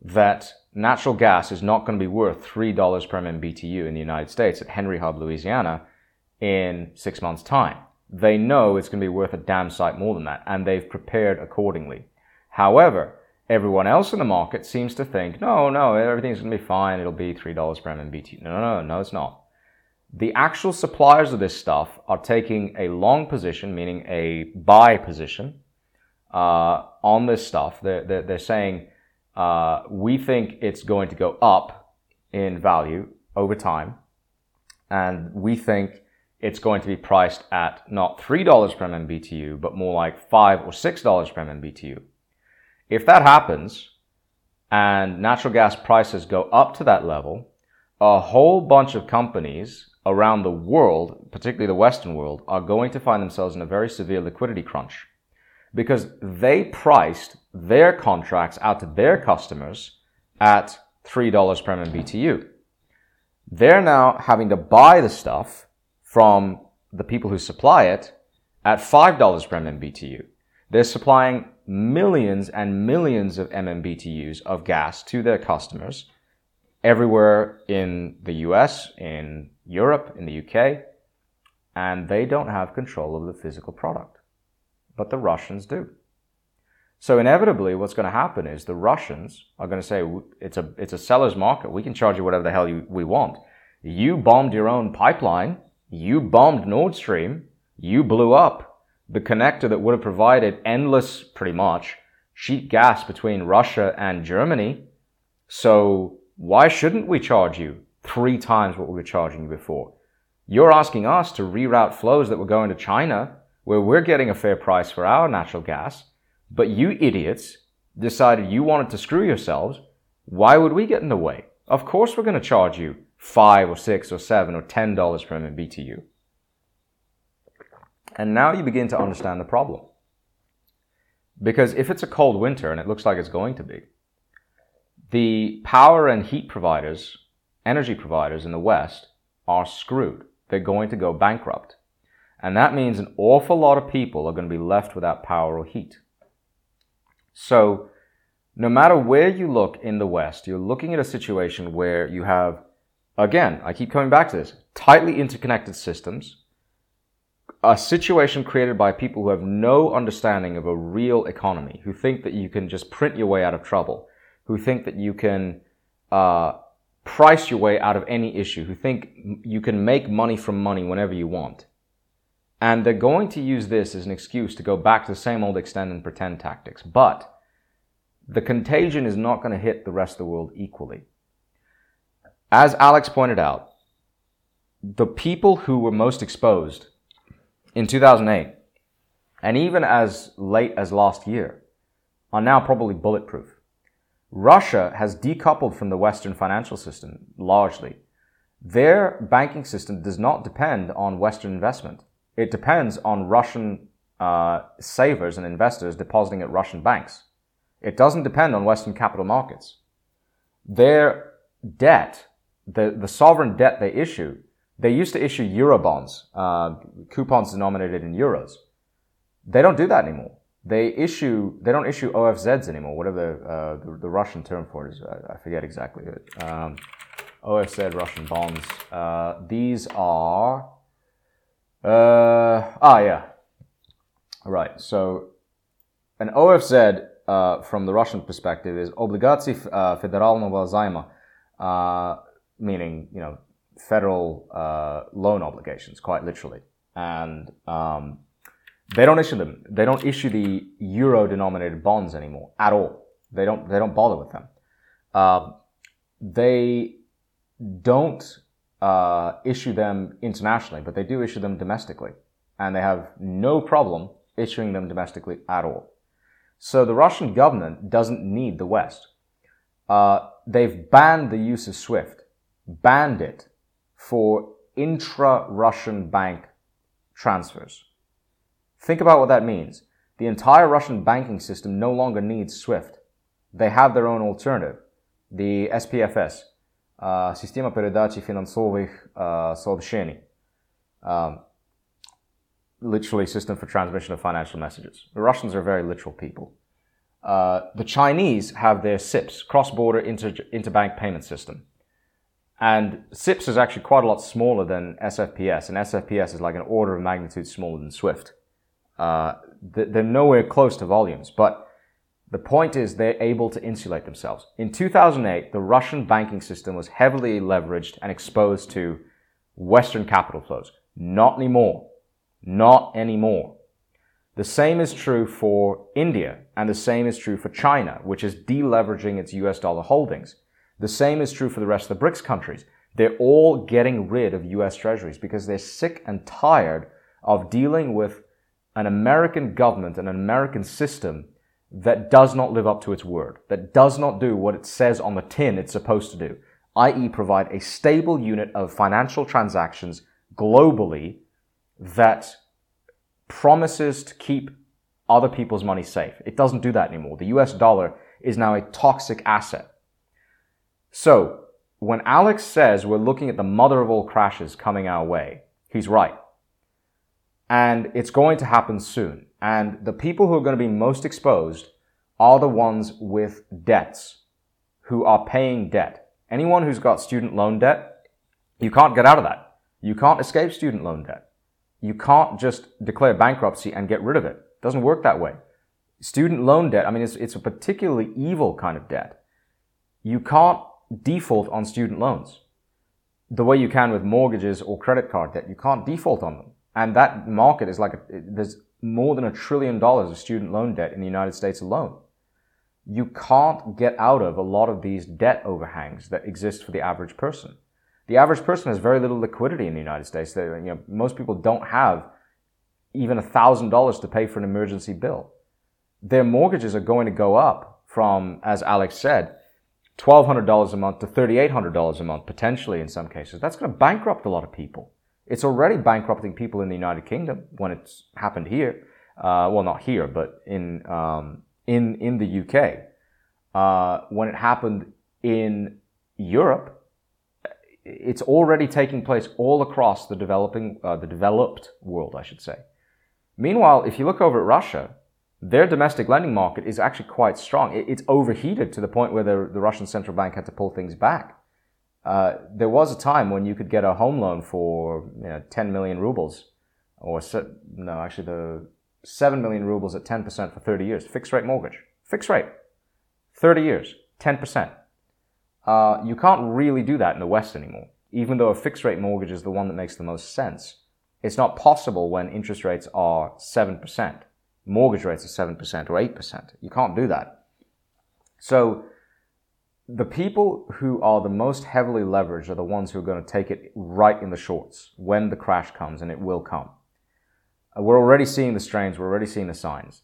that natural gas is not going to be worth $3 per MMBTU in the United States at Henry Hub, Louisiana in six months' time. They know it's going to be worth a damn sight more than that, and they've prepared accordingly. However, everyone else in the market seems to think, no, no, everything's going to be fine. It'll be $3 per MMBTU. No, no, no, no, it's not. The actual suppliers of this stuff are taking a long position, meaning a buy position, uh, on this stuff. They're, they're, they're saying, uh, we think it's going to go up in value over time. And we think it's going to be priced at not $3 per MMBTU, but more like 5 or $6 per MMBTU. If that happens and natural gas prices go up to that level, a whole bunch of companies around the world, particularly the Western world, are going to find themselves in a very severe liquidity crunch because they priced their contracts out to their customers at $3 per MMBTU. They're now having to buy the stuff from the people who supply it at $5 per MMBTU. They're supplying millions and millions of MMBTUs of gas to their customers everywhere in the US, in Europe, in the UK, and they don't have control of the physical product but the Russians do. So inevitably, what's going to happen is the Russians are going to say, it's a, it's a seller's market. We can charge you whatever the hell you, we want. You bombed your own pipeline. You bombed Nord Stream. You blew up the connector that would have provided endless, pretty much, cheap gas between Russia and Germany. So why shouldn't we charge you three times what we were charging you before? You're asking us to reroute flows that were going to China where we're getting a fair price for our natural gas, but you idiots decided you wanted to screw yourselves, why would we get in the way? Of course we're going to charge you five or six or seven or ten dollars per MMBTU. And now you begin to understand the problem. Because if it's a cold winter, and it looks like it's going to be, the power and heat providers, energy providers in the West, are screwed. They're going to go bankrupt. And that means an awful lot of people are going to be left without power or heat. So, no matter where you look in the West, you're looking at a situation where you have, again, I keep coming back to this, tightly interconnected systems, a situation created by people who have no understanding of a real economy, who think that you can just print your way out of trouble, who think that you can uh, price your way out of any issue, who think you can make money from money whenever you want. And they're going to use this as an excuse to go back to the same old extend and pretend tactics. But the contagion is not going to hit the rest of the world equally. As Alex pointed out, the people who were most exposed in 2008, and even as late as last year, are now probably bulletproof. Russia has decoupled from the Western financial system largely. Their banking system does not depend on Western investment. It depends on Russian uh, savers and investors depositing at Russian banks. It doesn't depend on Western capital markets. Their debt, the, the sovereign debt they issue, they used to issue euro bonds, uh, coupons denominated in euros. They don't do that anymore. They issue, they don't issue OFZs anymore, whatever uh, the, the, Russian term for it is. I, I forget exactly. Um, OFZ Russian bonds. Uh, these are, uh, ah, yeah. Right. So an OFZ uh, from the Russian perspective is облигации uh, федерального займа, uh, meaning you know federal uh, loan obligations, quite literally, and um, they don't issue them. They don't issue the euro-denominated bonds anymore at all. They don't. They don't bother with them. Uh, they don't uh, issue them internationally, but they do issue them domestically, and they have no problem issuing them domestically at all. So the Russian government doesn't need the West. Uh, they've banned the use of SWIFT, banned it for intra Russian bank transfers. Think about what that means. The entire Russian banking system no longer needs SWIFT. They have their own alternative, the SPFS, uh, Система передачи финансовых uh, сообщений. Um, literally, system for transmission of financial messages. The Russians are very literal people. Uh, the Chinese have their CIPS, cross border inter- interbank payment system. And CIPS is actually quite a lot smaller than SFPS, and SFPS is like an order of magnitude smaller than SWIFT. Uh, they're nowhere close to volumes, but the point is they're able to insulate themselves. In 2008, the Russian banking system was heavily leveraged and exposed to Western capital flows. Not anymore. Not anymore. The same is true for India, and the same is true for China, which is deleveraging its US dollar holdings. The same is true for the rest of the BRICS countries. They're all getting rid of US treasuries because they're sick and tired of dealing with an American government and an American system that does not live up to its word, that does not do what it says on the tin it's supposed to do, i.e., provide a stable unit of financial transactions globally that promises to keep other people's money safe. It doesn't do that anymore. The US dollar is now a toxic asset. So, when Alex says we're looking at the mother of all crashes coming our way, he's right. And it's going to happen soon. And the people who are going to be most exposed are the ones with debts, who are paying debt. Anyone who's got student loan debt, you can't get out of that. You can't escape student loan debt. You can't just declare bankruptcy and get rid of it. It doesn't work that way. Student loan debt, I mean, it's, it's a particularly evil kind of debt. You can't default on student loans the way you can with mortgages or credit card debt. You can't default on them. And that market is like, a, there's more than a trillion dollars of student loan debt in the United States alone. You can't get out of a lot of these debt overhangs that exist for the average person. The average person has very little liquidity in the United States. They, you know, most people don't have even a $1,000 to pay for an emergency bill. Their mortgages are going to go up from, as Alex said, $1,200 a month to $3,800 a month, potentially in some cases. That's going to bankrupt a lot of people. It's already bankrupting people in the United Kingdom when it's happened here. Uh, well, not here, but in um, in in the UK. Uh, when it happened in Europe, it's already taking place all across the developing, uh, the developed world, I should say. Meanwhile, if you look over at Russia, their domestic lending market is actually quite strong. It's overheated to the point where the, the Russian central bank had to pull things back. Uh, there was a time when you could get a home loan for you know, 10 million rubles, or no, actually the 7 million rubles at 10% for 30 years, fixed rate mortgage, fixed rate, 30 years, 10%. Uh, you can't really do that in the West anymore, even though a fixed rate mortgage is the one that makes the most sense. It's not possible when interest rates are 7%. Mortgage rates are 7% or 8%. You can't do that. So, the people who are the most heavily leveraged are the ones who are going to take it right in the shorts when the crash comes, and it will come. Uh, we're already seeing the strains, we're already seeing the signs.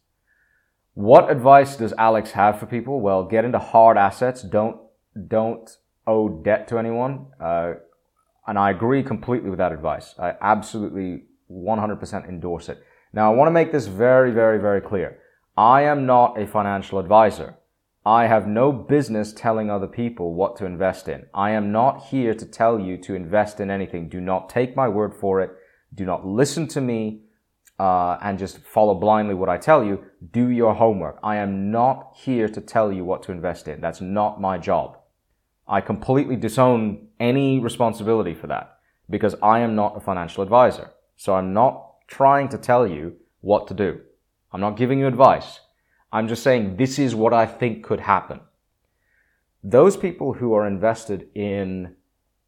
What advice does Alex have for people? Well, get into hard assets. Don't don't owe debt to anyone. Uh, and I agree completely with that advice. I absolutely 100% endorse it. Now, I want to make this very, very, very clear. I am not a financial advisor. I have no business telling other people what to invest in. I am not here to tell you to invest in anything. Do not take my word for it. Do not listen to me uh, and just follow blindly what I tell you. Do your homework. I am not here to tell you what to invest in. That's not my job. I completely disown any responsibility for that because I am not a financial advisor. So I'm not trying to tell you what to do. I'm not giving you advice. I'm just saying this is what I think could happen. Those people who are invested in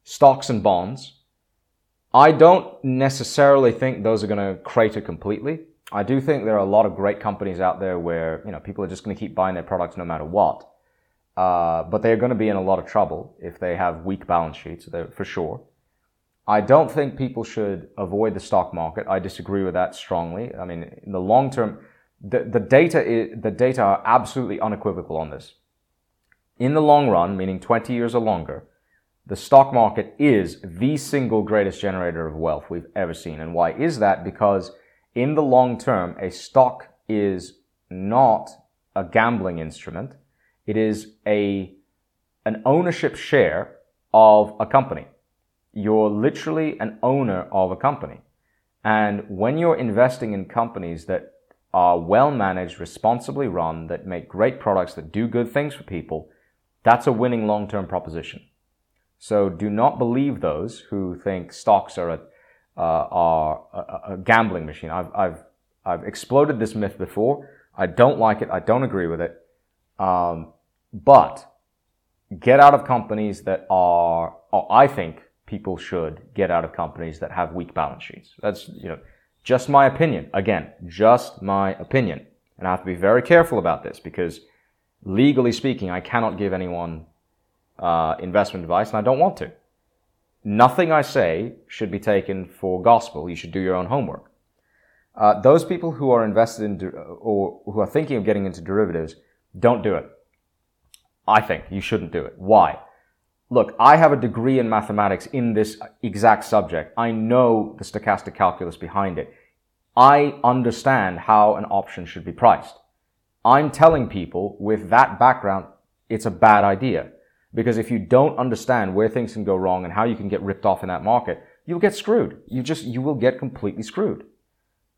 stocks and bonds, I don't necessarily think those are going to crater completely. I do think there are a lot of great companies out there where, you know, people are just going to keep buying their products no matter what. Uh, but they're going to be in a lot of trouble if they have weak balance sheets, for sure. I don't think people should avoid the stock market. I disagree with that strongly. I mean, in the long term, the, the data is, the data are absolutely unequivocal on this. In the long run, meaning 20 years or longer, the stock market is the single greatest generator of wealth we've ever seen. And why is that? Because in the long term, a stock is not a gambling instrument. It is a, an ownership share of a company. You're literally an owner of a company. And when you're investing in companies that are well managed, responsibly run, that make great products, that do good things for people, that's a winning long term proposition. So do not believe those who think stocks are a, uh, are a, a, gambling machine. I've, I've, I've exploded this myth before. I don't like it. I don't agree with it. Um, but get out of companies that are, I think people should get out of companies that have weak balance sheets. That's, you know, just my opinion. Again, just my opinion. And I have to be very careful about this because legally speaking, I cannot give anyone uh, investment advice and I don't want to. Nothing I say should be taken for gospel. You should do your own homework. Uh, those people who are invested in or who are thinking of getting into derivatives, don't do it. I think you shouldn't do it. Why? Look, I have a degree in mathematics in this exact subject. I know the stochastic calculus behind it. I understand how an option should be priced. I'm telling people with that background, it's a bad idea. Because if you don't understand where things can go wrong and how you can get ripped off in that market, you'll get screwed. You just, you will get completely screwed.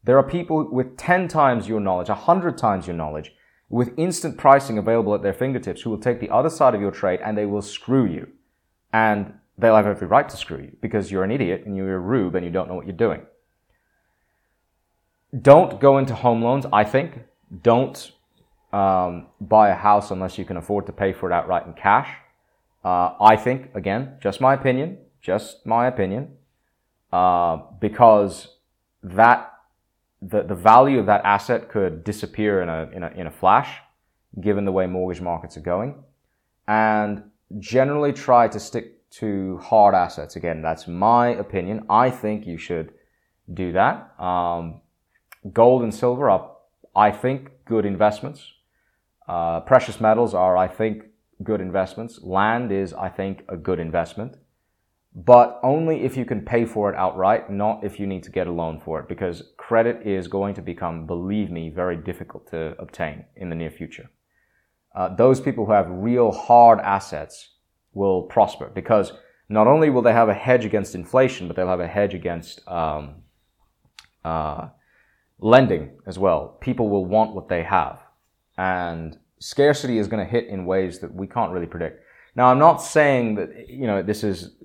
There are people with 10 times your knowledge, 100 times your knowledge, with instant pricing available at their fingertips who will take the other side of your trade and they will screw you. And they'll have every right to screw you because you're an idiot and you're a rube and you don't know what you're doing. Don't go into home loans, I think. Don't um, buy a house unless you can afford to pay for it outright in cash. Uh, I think, again, just my opinion, just my opinion, uh, because that the, the value of that asset could disappear in a, in a, in a flash, given the way mortgage markets are going. And generally try to stick to hard assets. Again, that's my opinion. I think you should do that. Um, gold and silver are, I think, good investments. Uh, precious metals are, I think, good investments. Land is, I think, a good investment. But only if you can pay for it outright, not if you need to get a loan for it, because credit is going to become, believe me, very difficult to obtain in the near future. Uh, those people who have real hard assets will prosper because not only will they have a hedge against inflation, but they'll have a hedge against um, uh, lending as well. People will want what they have, and scarcity is going to hit in ways that we can't really predict. Now, I'm not saying that you know this is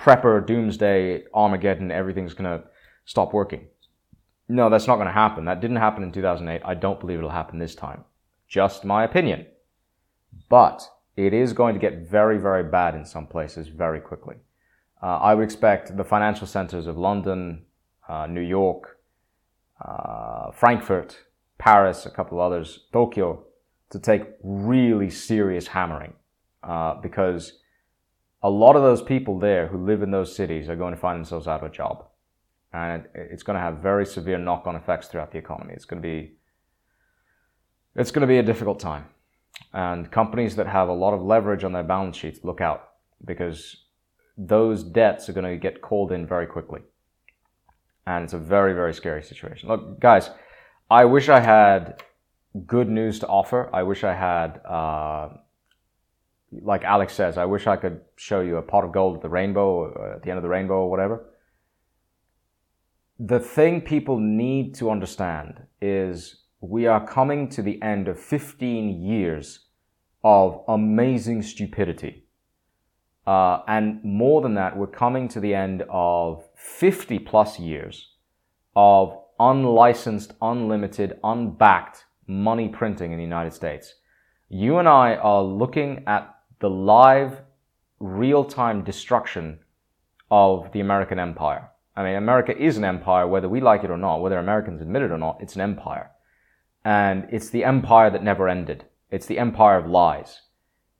prepper doomsday Armageddon. Everything's to stop working. No, that's not to happen. That didn't happen in 2008. I don't believe it'll happen this time. Just my opinion. But it is going to get very, very bad in some places very quickly. Uh, I would expect the financial centers of London, uh, New York, uh, Frankfurt, Paris, a couple others, Tokyo, to take really serious hammering uh, because a lot of those people there who live in those cities are going to find themselves out of a job. And it's going to have very severe knock on effects throughout the economy. It's going to be it's going to be a difficult time. And companies that have a lot of leverage on their balance sheets, look out because those debts are going to get called in very quickly. And it's a very, very scary situation. Look, guys, I wish I had good news to offer. I wish I had, uh, like Alex says, I wish I could show you a pot of gold at the rainbow, uh, at the end of the rainbow, or whatever. The thing people need to understand is we are coming to the end of 15 years of amazing stupidity. Uh, and more than that, we're coming to the end of 50 plus years of unlicensed, unlimited, unbacked money printing in the United States. You and I are looking at the live, real time destruction of the American empire. I mean, America is an empire, whether we like it or not, whether Americans admit it or not, it's an empire and it's the empire that never ended. It's the empire of lies.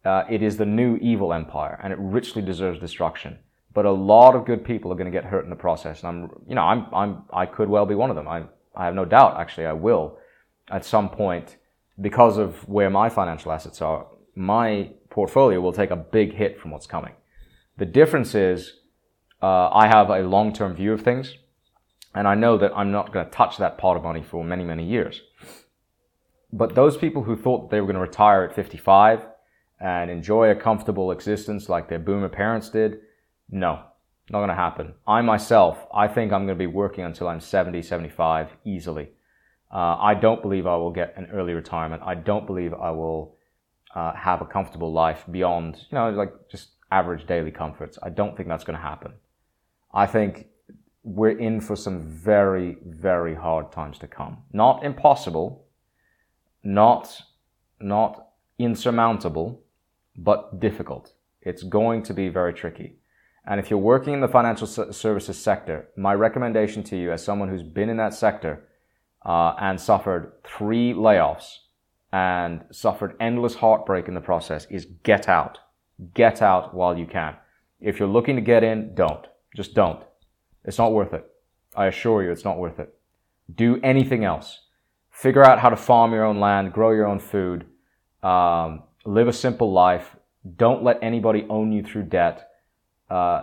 Uh, it is the new evil empire, and it richly deserves destruction. But a lot of good people are going to get hurt in the process, and I'm, you know, I'm, I'm, I could well be one of them. I, I have no doubt, actually, I will, at some point, because of where my financial assets are. My portfolio will take a big hit from what's coming. The difference is, uh, I have a long-term view of things, and I know that I'm not going to touch that pot of money for many, many years. But those people who thought they were going to retire at 55 and enjoy a comfortable existence like their boomer parents did, no, not going to happen. I myself, I think I'm going to be working until I'm 70, 75 easily. Uh, I don't believe I will get an early retirement. I don't believe I will uh, have a comfortable life beyond, you know, like just average daily comforts. I don't think that's going to happen. I think we're in for some very, very hard times to come. Not impossible, not, not insurmountable, but difficult. It's going to be very tricky. And if you're working in the financial services sector, my recommendation to you as someone who's been in that sector uh, and suffered three layoffs and suffered endless heartbreak in the process is get out. Get out while you can. If you're looking to get in, don't. Just don't. It's not worth it. I assure you, it's not worth it. Do anything else figure out how to farm your own land, grow your own food, um, live a simple life. Don't let anybody own you through debt. Uh,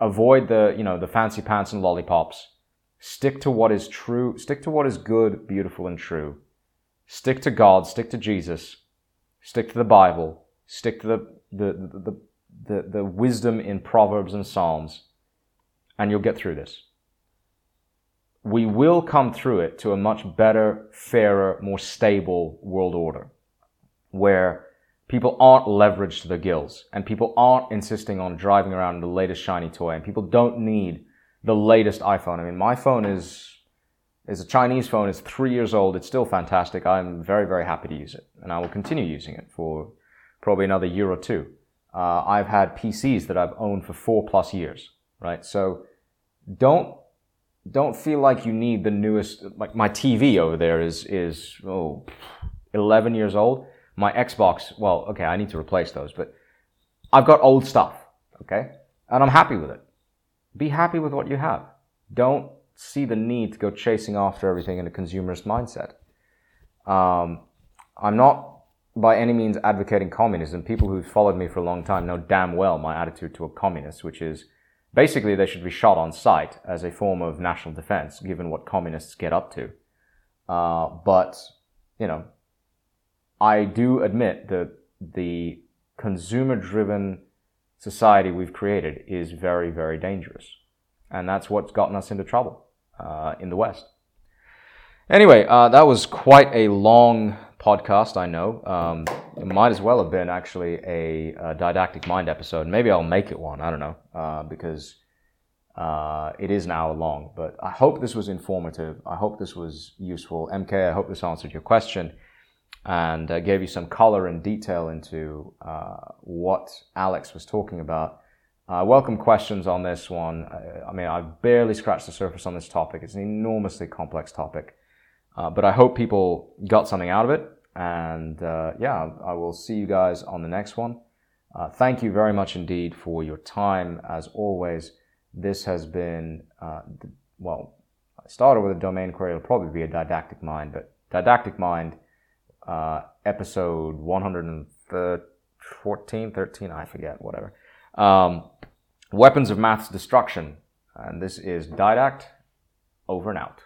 avoid the you know the fancy pants and lollipops. Stick to what is true. Stick to what is good, beautiful, and true. Stick to God. Stick to Jesus. Stick to the Bible. Stick to the the the, the, the, wisdom in Proverbs and Psalms, and you'll get through this we will come through it to a much better, fairer, more stable world order where people aren't leveraged to the gills and people aren't insisting on driving around the latest shiny toy and people don't need the latest iPhone. I mean, my phone is is a Chinese phone. It's three years old. It's still fantastic. I'm very, very happy to use it, and I will continue using it for probably another year or two. Uh, I've had PCs that I've owned for four plus years, right? So don't don't feel like you need the newest like my TV over there is is oh 11 years old. My Xbox, well, okay, I need to replace those, but I've got old stuff, okay? And I'm happy with it. Be happy with what you have. Don't see the need to go chasing after everything in a consumerist mindset. Um, I'm not by any means advocating communism. People who've followed me for a long time know damn well my attitude to a communist, which is basically they should be shot on sight as a form of national defense, given what communists get up to. Uh, but you know, I do admit that the consumer-driven society we've created is very, very dangerous, and that's what's gotten us into trouble uh, in the West. Anyway, uh, that was quite a long podcast, I know. Um, it might as well have been actually a, a, didactic mind episode. Maybe I'll make it one. I don't know uh, because uh, it is an hour long. But I hope this was informative. I hope this was useful. MK, I hope this answered your question and uh, gave you some color and detail into uh, what Alex was talking about. I welcome questions on this one. I, I mean, I've barely scratched the surface on this topic. It's an enormously complex topic. Uh, but I hope people got something out of it. And uh, yeah, I will see you guys on the next one. Uh, thank you very much indeed for your time. As always, this has been, uh, well, I started with a domain query. It'll probably be a didactic mind, but didactic mind, uh, episode 114, 13, I forget, whatever. Um, weapons of maths destruction. And this is Didact over and out.